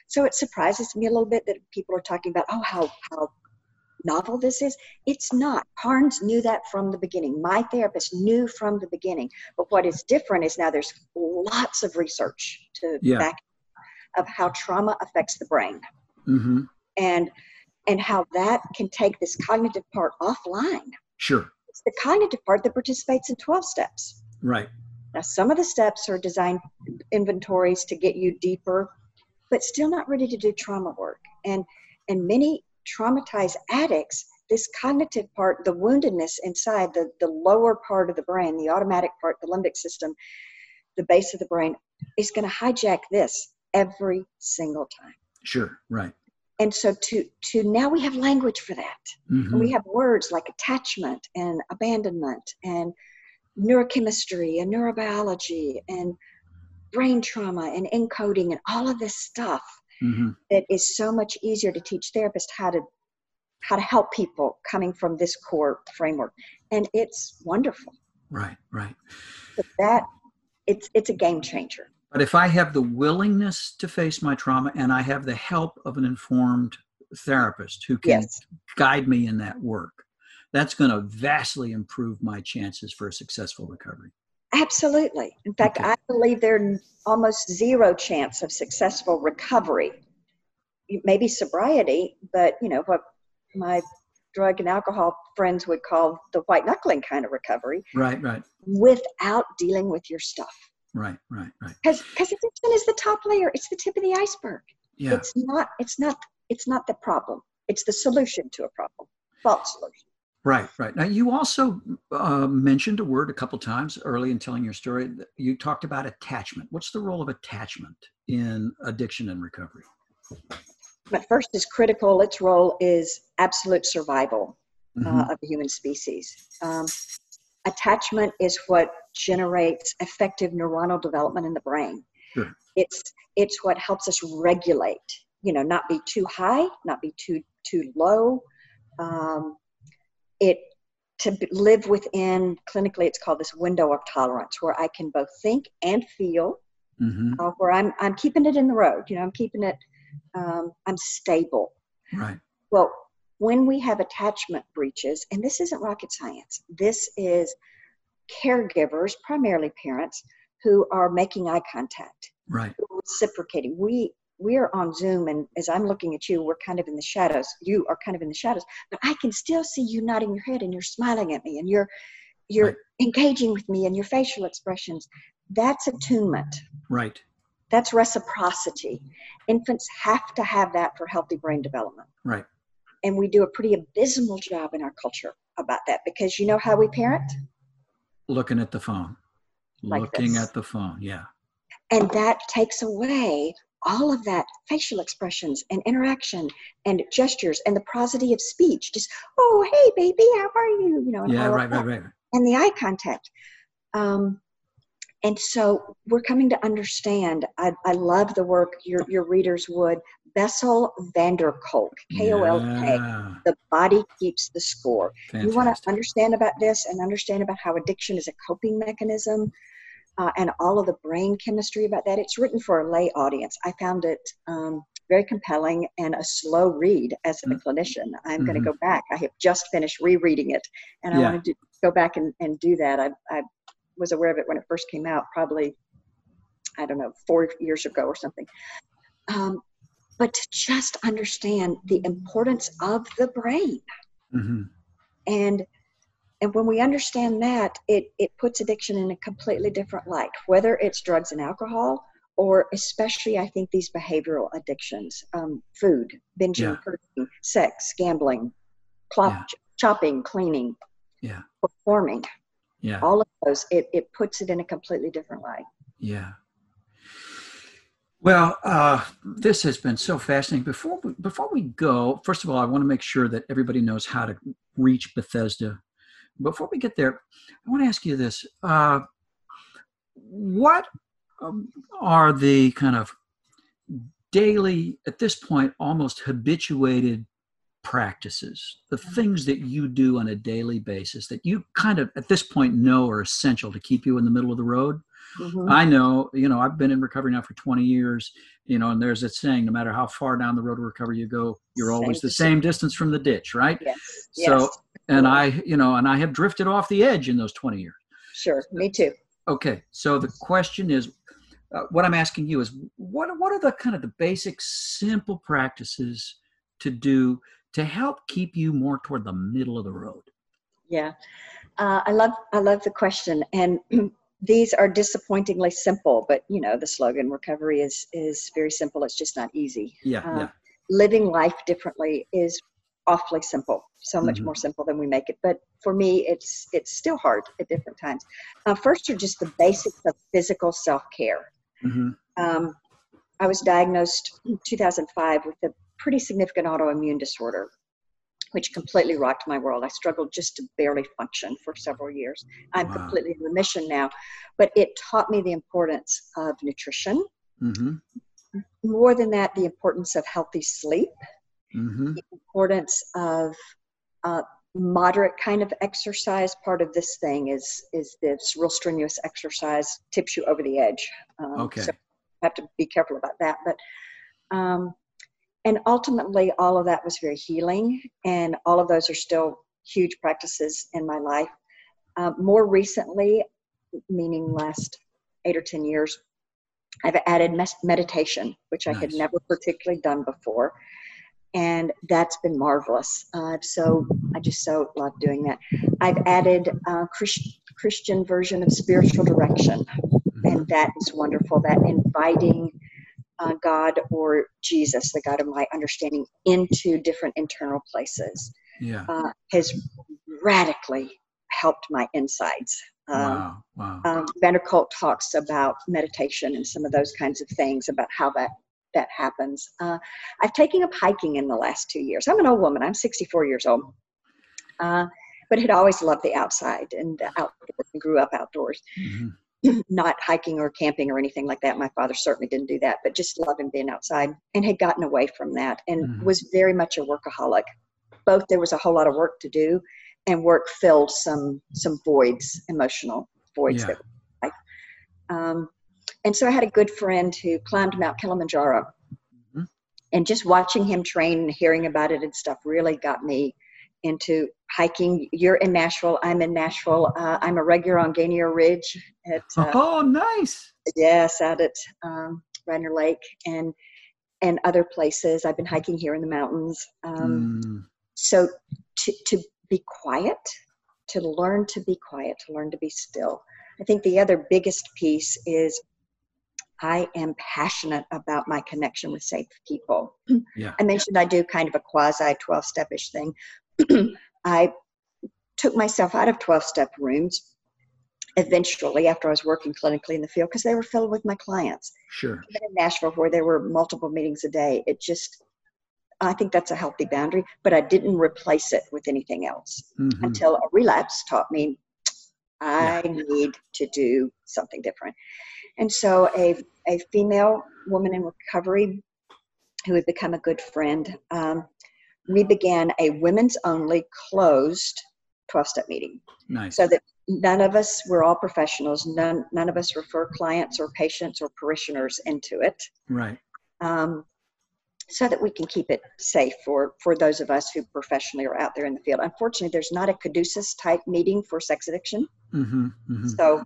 So it surprises me a little bit that people are talking about, oh, how, how novel this is. It's not. Carnes knew that from the beginning. My therapist knew from the beginning. But what is different is now there's lots of research to yeah. back of how trauma affects the brain. Mm-hmm. And and how that can take this cognitive part offline. Sure it's the cognitive part that participates in 12 steps. Right. Now, some of the steps are designed inventories to get you deeper, but still not ready to do trauma work. And and many traumatized addicts, this cognitive part, the woundedness inside the, the lower part of the brain, the automatic part, the limbic system, the base of the brain, is going to hijack this every single time. Sure, right and so to to now we have language for that mm-hmm. we have words like attachment and abandonment and neurochemistry and neurobiology and brain trauma and encoding and all of this stuff mm-hmm. that is so much easier to teach therapists how to how to help people coming from this core framework and it's wonderful right right but that it's it's a game changer but if I have the willingness to face my trauma and I have the help of an informed therapist who can yes. guide me in that work, that's going to vastly improve my chances for a successful recovery. Absolutely. In fact, okay. I believe there's almost zero chance of successful recovery. Maybe sobriety, but you know what my drug and alcohol friends would call the white knuckling kind of recovery. Right, right. Without dealing with your stuff. Right, right, right. Because because addiction is the top layer. It's the tip of the iceberg. Yeah. It's not. It's not. It's not the problem. It's the solution to a problem. False solution. Right, right. Now you also uh, mentioned a word a couple times early in telling your story. You talked about attachment. What's the role of attachment in addiction and recovery? But first is critical. Its role is absolute survival uh, mm-hmm. of the human species. Um, attachment is what generates effective neuronal development in the brain. Sure. It's it's what helps us regulate. You know, not be too high, not be too too low. Um, it to live within clinically, it's called this window of tolerance, where I can both think and feel. Mm-hmm. Uh, where I'm I'm keeping it in the road. You know, I'm keeping it. Um, I'm stable. Right. Well, when we have attachment breaches, and this isn't rocket science, this is caregivers, primarily parents, who are making eye contact, right? Reciprocating. We we are on Zoom, and as I'm looking at you, we're kind of in the shadows. You are kind of in the shadows, but I can still see you nodding your head, and you're smiling at me, and you're you're right. engaging with me, and your facial expressions. That's attunement. Right. That's reciprocity. Infants have to have that for healthy brain development. Right. And we do a pretty abysmal job in our culture about that because you know how we parent? looking at the phone like looking this. at the phone yeah and that takes away all of that facial expressions and interaction and gestures and the prosody of speech just oh hey baby how are you you know yeah right, right right and the eye contact um, and so we're coming to understand I, I love the work your, your readers would Bessel van der Kolk, K O L K. The body keeps the score. Fantastic. You want to understand about this and understand about how addiction is a coping mechanism uh, and all of the brain chemistry about that. It's written for a lay audience. I found it um, very compelling and a slow read as a mm-hmm. clinician. I'm mm-hmm. going to go back. I have just finished rereading it and I yeah. wanted to go back and, and do that. I, I was aware of it when it first came out, probably, I don't know, four years ago or something. Um, but to just understand the importance of the brain. Mm-hmm. And and when we understand that, it, it puts addiction in a completely different light, whether it's drugs and alcohol, or especially, I think, these behavioral addictions um, food, binging, yeah. sex, gambling, plop, yeah. chopping, cleaning, yeah. performing. Yeah. All of those, it, it puts it in a completely different light. Yeah. Well, uh, this has been so fascinating. Before we, before we go, first of all, I want to make sure that everybody knows how to reach Bethesda. Before we get there, I want to ask you this: uh, What um, are the kind of daily, at this point, almost habituated practices, the things that you do on a daily basis that you kind of at this point know are essential to keep you in the middle of the road? Mm-hmm. I know, you know, I've been in recovery now for 20 years, you know, and there's a saying, no matter how far down the road of recovery you go, you're always same the same distance from the ditch, right? Yes. So, yes. and I, you know, and I have drifted off the edge in those 20 years. Sure, me too. Okay, so the question is, uh, what I'm asking you is, what what are the kind of the basic, simple practices to do to help keep you more toward the middle of the road? Yeah, uh, I love I love the question, and these are disappointingly simple, but you know the slogan recovery is is very simple. It's just not easy. Yeah, uh, yeah. Living life differently is awfully simple, so much mm-hmm. more simple than we make it. But for me, it's it's still hard at different times. Uh, first are just the basics of physical self care. Mm-hmm. Um, I was diagnosed in 2005 with a pretty significant autoimmune disorder which completely rocked my world. I struggled just to barely function for several years. I'm wow. completely in remission now, but it taught me the importance of nutrition. Mm-hmm. More than that, the importance of healthy sleep, mm-hmm. the importance of uh, moderate kind of exercise. Part of this thing is is this real strenuous exercise tips you over the edge. Um, okay. So I have to be careful about that, but. Um, and ultimately all of that was very healing and all of those are still huge practices in my life. Uh, more recently meaning last eight or ten years i've added mes- meditation which i had never particularly done before and that's been marvelous. Uh, so i just so love doing that. I've added a Christ- christian version of spiritual direction and mm-hmm. that is wonderful. That inviting uh, God or Jesus, the God of my understanding, into different internal places yeah. uh, has radically helped my insides. Um, wow, wow. Um, van der Kolk talks about meditation and some of those kinds of things about how that that happens. Uh, I've taken up hiking in the last two years. I'm an old woman. I'm 64 years old, uh, but had always loved the outside and outdoors and grew up outdoors. Mm-hmm. not hiking or camping or anything like that. My father certainly didn't do that, but just loving being outside and had gotten away from that and mm-hmm. was very much a workaholic. Both there was a whole lot of work to do and work filled some some voids, emotional voids yeah. that like um, and so I had a good friend who climbed Mount Kilimanjaro. Mm-hmm. And just watching him train and hearing about it and stuff really got me into hiking. You're in Nashville. I'm in Nashville. Uh, I'm a regular on Ganier Ridge. At, uh, oh, nice. Yes, out at um, Radnor Lake and and other places. I've been hiking here in the mountains. Um, mm. So to to be quiet, to learn to be quiet, to learn to be still. I think the other biggest piece is I am passionate about my connection with safe people. Yeah. I mentioned I do kind of a quasi 12 stepish thing, I took myself out of 12 step rooms eventually after I was working clinically in the field because they were filled with my clients. Sure. Even in Nashville, where there were multiple meetings a day, it just, I think that's a healthy boundary, but I didn't replace it with anything else mm-hmm. until a relapse taught me I yeah. need to do something different. And so a, a female woman in recovery who had become a good friend, um, we began a women's only closed 12 step meeting. Nice. So that none of us, we're all professionals, none, none of us refer clients or patients or parishioners into it. Right. Um, so that we can keep it safe for, for those of us who professionally are out there in the field. Unfortunately, there's not a caduceus type meeting for sex addiction. Mm-hmm, mm-hmm. So,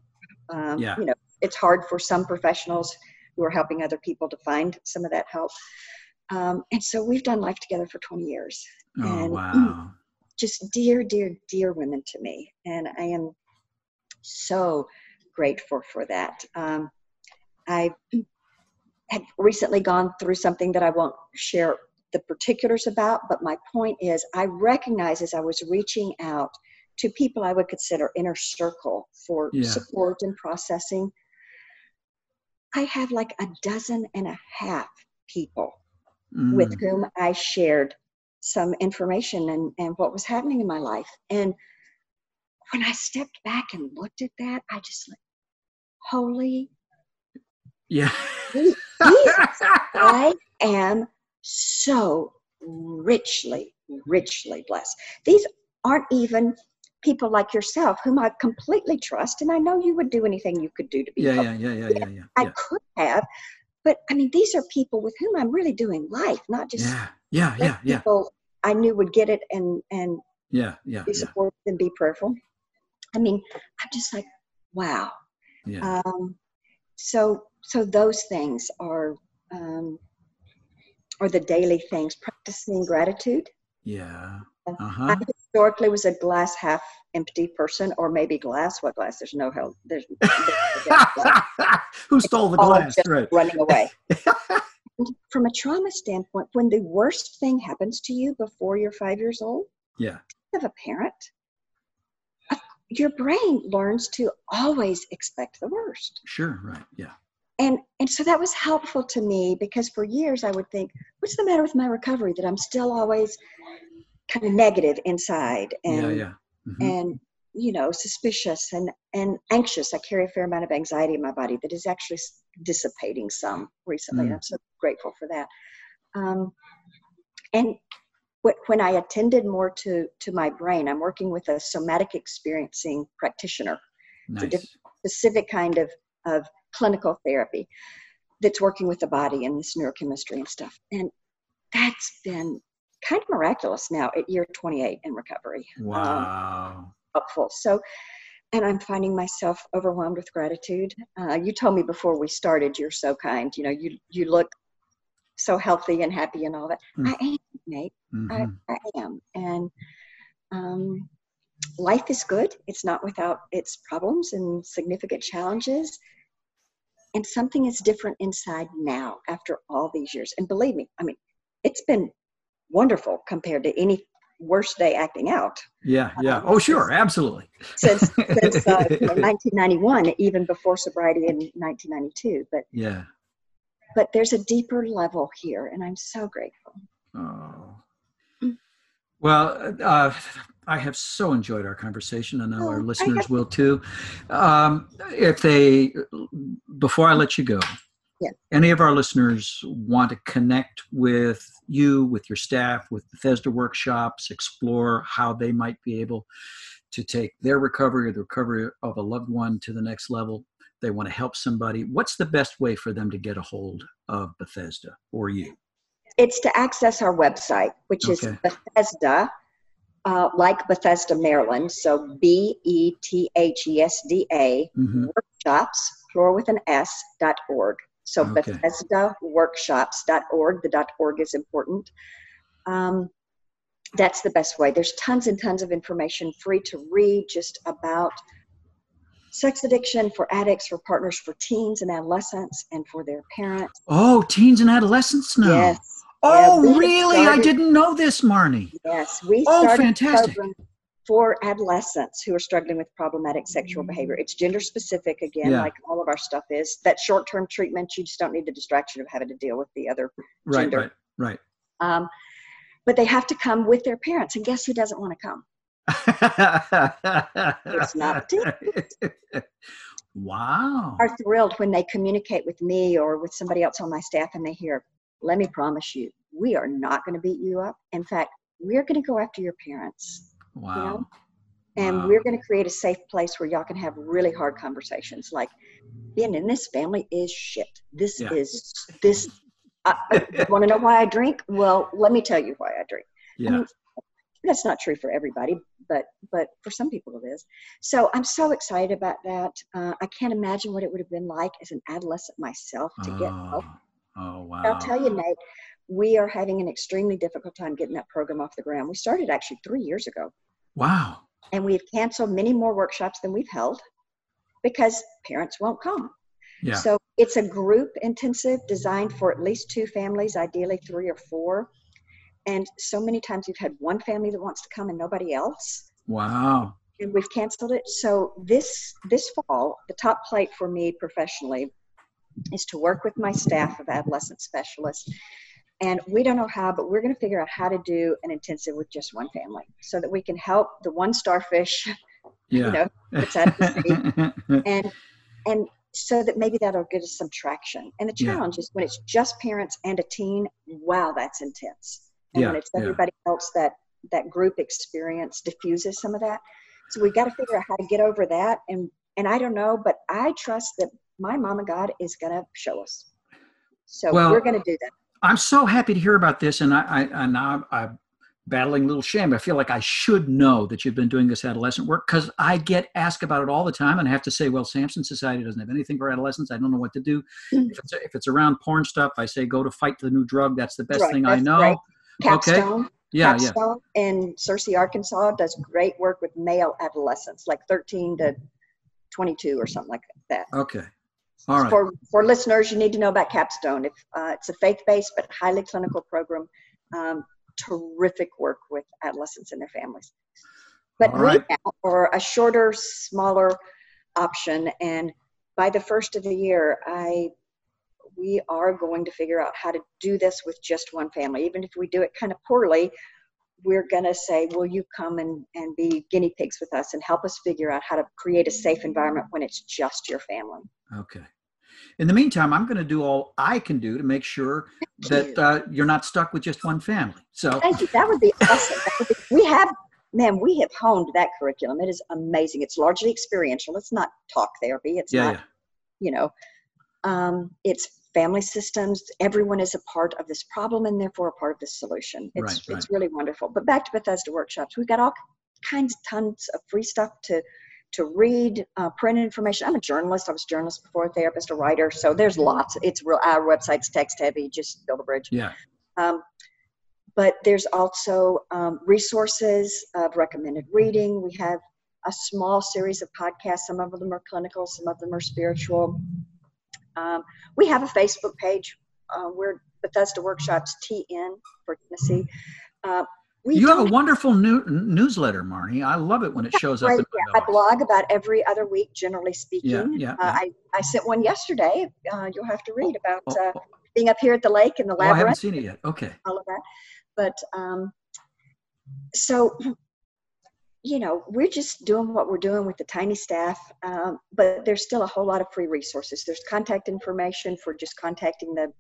um, Yeah. you know, it's hard for some professionals who are helping other people to find some of that help. Um, and so we've done life together for 20 years. Oh, and- wow. Just dear, dear, dear women to me. And I am so grateful for that. Um, I have recently gone through something that I won't share the particulars about, but my point is I recognize as I was reaching out to people I would consider inner circle for Yeah. support and processing, I have like a dozen and a half people with Mm. whom I shared some information and, and what was happening in my life. And when I stepped back and looked at that, I just like, holy, Yeah. Jesus, I am so richly, richly blessed. These aren't even people like yourself whom I completely trust, and I know you would do anything you could do to be yeah, yeah, yeah, yeah, yeah. I could have, but I mean, these are people with whom I'm really doing life, not just Yeah, yeah, yeah, yeah, people I knew would get it and and yeah, yeah, be yeah, supportive and be prayerful. I mean, I'm just like, wow. yeah. Um, so so those things are um, are the daily things. Practicing gratitude. Yeah. I Uh-huh. historically was a glass half empty person, or maybe glass. What glass? There's no hell. There's Who stole the glass? Right. running away. From a trauma standpoint, when the worst thing happens to you before you're five years old, Yeah. of a parent, uh, your brain learns to always expect the worst. Sure. Right. Yeah. And and so that was helpful to me because for years I would think, what's the matter with my recovery that I'm still always kind of negative inside and yeah. Yeah. Mhm. and you know suspicious and and anxious. I carry a fair amount of anxiety in my body that is actually dissipating some recently. Mm. I'm so grateful for that. Um, and wh- when I attended more to to my brain, I'm working with a somatic experiencing practitioner it's a diff- specific kind of, of clinical therapy that's working with the body and this neurochemistry and stuff. And that's been kind of miraculous now at year 28 in recovery. Um, Wow. helpful. So, and I'm finding myself overwhelmed with gratitude. Uh, you told me before we started, you're so kind. You know, you you look so healthy and happy and all that. Mm. I am, Nate. Mhm. I, I am. And um, life is good. It's not without its problems and significant challenges. And something is different inside now after all these years. And believe me, I mean, it's been wonderful compared to any worst day acting out Yeah. Yeah. um, Oh, sure. Absolutely. since, since uh, you know, 1991, even before sobriety in 1992. But yeah. but there's a deeper level here, and I'm so grateful. Oh. Well, uh, I have so enjoyed our conversation. I know Oh, our listeners have- will too. Um, if they, before I let you go, Yeah. any of our listeners want to connect with you, with your staff, with Bethesda workshops, explore how they might be able to take their recovery or the recovery of a loved one to the next level. They want to help somebody. What's the best way for them to get a hold of Bethesda or you? It's to access our website, which is Bethesda, uh, like Bethesda, Maryland. So B E T H E S D A hmm workshops, plural with an S, dot org. So Okay. Bethesda workshops.org. The dot org is important. Um, that's the best way. There's tons and tons of information free to read just about sex addiction for addicts, for partners, for teens and adolescents, and for their parents. Oh, teens and adolescents now. Yes. Oh, Yeah, really? I didn't know this, Marnie. Yes, we Oh, fantastic. program for adolescents who are struggling with problematic sexual behavior. It's gender specific again, Yeah. like all of our stuff is. That short term treatment, you just don't need the distraction of having to deal with the other. Right, Gender. right, right. Um, but they have to come with their parents, and guess who doesn't want to come? it's not wow. Are thrilled when they communicate with me or with somebody else on my staff, and they hear, let me promise you, we are not going to beat you up. In fact, we're going to go after your parents. Wow. You know? And wow. we're going to create a safe place where y'all can have really hard conversations like, being in this family is shit. This yeah. is, this, I, want to know why I drink? Well, let me tell you why I drink. Yeah. I mean, that's not true for everybody, but but for some people it is. So I'm so excited about that. Uh, I can't imagine what it would have been like as an adolescent myself to oh, get help. Oh wow! I'll tell you, Nate, we are having an extremely difficult time getting that program off the ground. We started actually three years ago. Wow! And we've canceled many more workshops than we've held because parents won't come. Yeah. So it's a group intensive designed for at least two families, ideally three or four and so many times we've had one family that wants to come and nobody else. Wow. And we've canceled it. So this this fall, the top plate for me professionally is to work with my staff of adolescent specialists. And we don't know how, but we're going to figure out how to do an intensive with just one family so that we can help the one starfish, yeah. you know, that's at the sea. and and so that maybe that'll get us some traction. And the challenge yeah. is when it's just parents and a teen, wow, that's intense and yeah, when it's everybody yeah. else that that group experience diffuses some of that so we've got to figure out how to get over that and and i don't know but i trust that my mama god is going to show us so well, we're going to do that i'm so happy to hear about this and i i, I now i'm battling a little shame i feel like i should know that you've been doing this adolescent work because i get asked about it all the time and i have to say well samson society doesn't have anything for adolescents i don't know what to do mm-hmm. if, it's, if it's around porn stuff i say go to fight the new drug that's the best right, thing i know right. Capstone. Okay. Yeah, Capstone yeah. in Searcy, Arkansas does great work with male adolescents, like 13 to 22 or something like that. Okay. All right. For, for listeners, you need to know about Capstone. If uh, It's a faith-based but highly clinical program. Um, terrific work with adolescents and their families. But All right. or a shorter, smaller option. And by the first of the year, I we are going to figure out how to do this with just one family. Even if we do it kind of poorly, we're going to say, Will you come and, and be guinea pigs with us and help us figure out how to create a safe environment when it's just your family? Okay. In the meantime, I'm going to do all I can do to make sure Thank that you. uh, you're not stuck with just one family. So Thank you. That would be awesome. Would be, we have, man, we have honed that curriculum. It is amazing. It's largely experiential. It's not talk therapy. It's yeah, not, yeah. you know, um, it's family systems. Everyone is a part of this problem and therefore a part of the solution. It's, right, right. it's really wonderful. But back to Bethesda workshops, we've got all kinds, tons of free stuff to to read, uh, print information. I'm a journalist. I was a journalist before, a therapist, a writer. So there's lots. It's real. Our website's text heavy. Just build a bridge. Yeah. Um, but there's also um, resources of recommended reading. We have a small series of podcasts. Some of them are clinical, some of them are spiritual. Um, we have a Facebook page. Uh, we're Bethesda Workshops TN for Tennessee. Uh, you have a wonderful new, newsletter, Marnie. I love it when it shows up. Right, yeah. I blog about every other week, generally speaking. Yeah, yeah, uh, yeah. I, I sent one yesterday. Uh, you'll have to read about oh, uh, oh. being up here at the lake in the labyrinth. Oh, I haven't seen it yet. Okay. All of that. But um, so you know, we're just doing what we're doing with the tiny staff, um, but there's still a whole lot of free resources. There's contact information for just contacting the,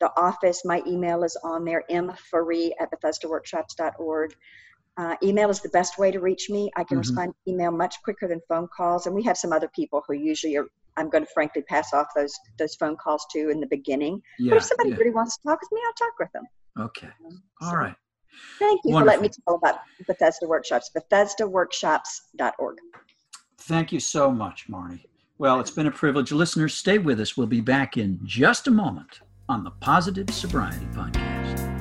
the office. My email is on there, mferree at bethesdaworkshops.org. Uh, email is the best way to reach me. I can mm-hmm. respond to email much quicker than phone calls, and we have some other people who usually are. I'm going to frankly pass off those those phone calls to in the beginning. Yeah, but if somebody yeah. really wants to talk with me, I'll talk with them. Okay. Um, All so. right. Thank you Wonderful. for letting me tell about Bethesda Workshops, BethesdaWorkshops.org. Thank you so much, Marnie. Well, it's been a privilege. Listeners, stay with us. We'll be back in just a moment on the Positive Sobriety Podcast.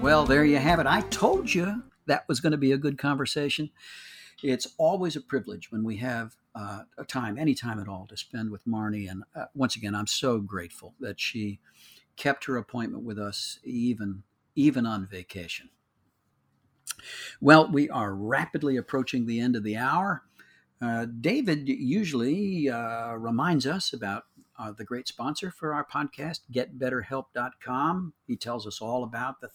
Well, there you have it. I told you that was going to be a good conversation. It's always a privilege when we have uh, a time, any time at all, to spend with Marnie. And uh, once again, I'm so grateful that she kept her appointment with us, even even on vacation. Well, we are rapidly approaching the end of the hour. Uh, David usually uh, reminds us about uh, the great sponsor for our podcast, getbetterhelp.com. He tells us all about the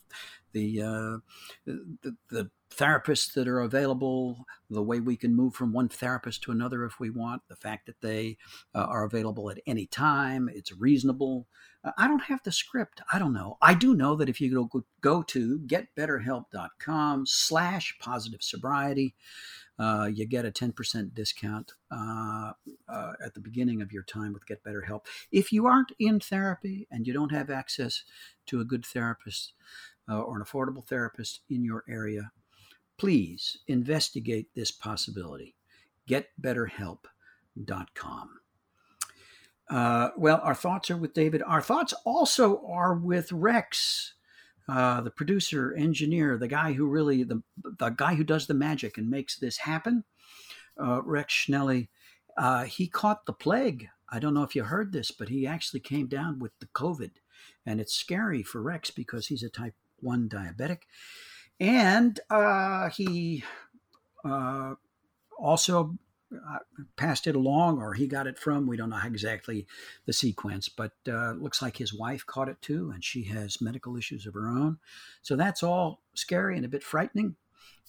the, uh, the, the therapists that are available, the way we can move from one therapist to another if we want, the fact that they uh, are available at any time, it's reasonable. Uh, I don't have the script. I don't know. I do know that if you go, go to getbetterhelp.com slash positive sobriety, uh, you get a 10% discount uh, uh, at the beginning of your time with Get Better Help. If you aren't in therapy and you don't have access to a good therapist or an affordable therapist in your area, please investigate this possibility. GetBetterHelp.com. Uh, well, our thoughts are with David. Our thoughts also are with Rex uh, the producer, engineer, the guy who really the the guy who does the magic and makes this happen, uh, Rex Schnelly. Uh, he caught the plague. I don't know if you heard this, but he actually came down with the COVID, and it's scary for Rex because he's a type one diabetic, and uh, he uh, also uh, passed it along or he got it from. We don't know exactly the sequence, but uh, looks like his wife caught it too, and she has medical issues of her own. So that's all scary and a bit frightening.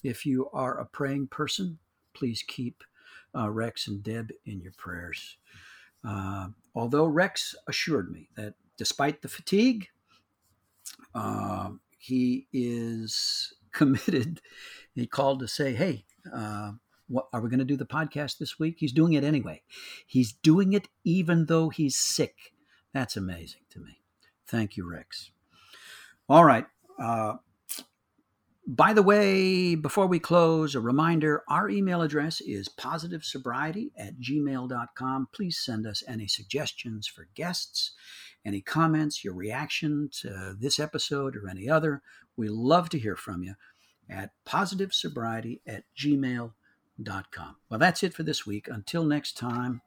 If you are a praying person, please keep uh, Rex and Deb in your prayers. Although Rex assured me that despite the fatigue, uh, he is committed. He called to say, "Hey." Uh, what, are we going to do the podcast this week? He's doing it anyway. He's doing it even though he's sick. That's amazing to me. Thank you, Rex. All right. Uh, by the way, before we close, a reminder our email address is positivesobriety at gmail.com. Please send us any suggestions for guests, any comments, your reaction to this episode or any other. We love to hear from you at positivesobriety at gmail.com com. Well, that's it for this week. Until next time,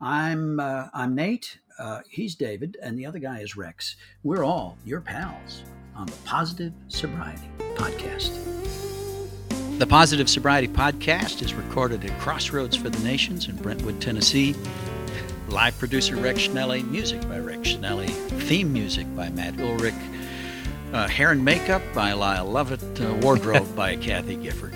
I'm uh, I'm Nate. Uh, he's David, and the other guy is Rex. We're all your pals on the Positive Sobriety Podcast. The Positive Sobriety Podcast is recorded at Crossroads for the Nations in Brentwood, Tennessee. Live producer Rex Schnelly, music by Rex Schnelly, theme music by Matt Ulrich, uh, hair and makeup by Lyle Lovett, uh, wardrobe by Kathy Gifford.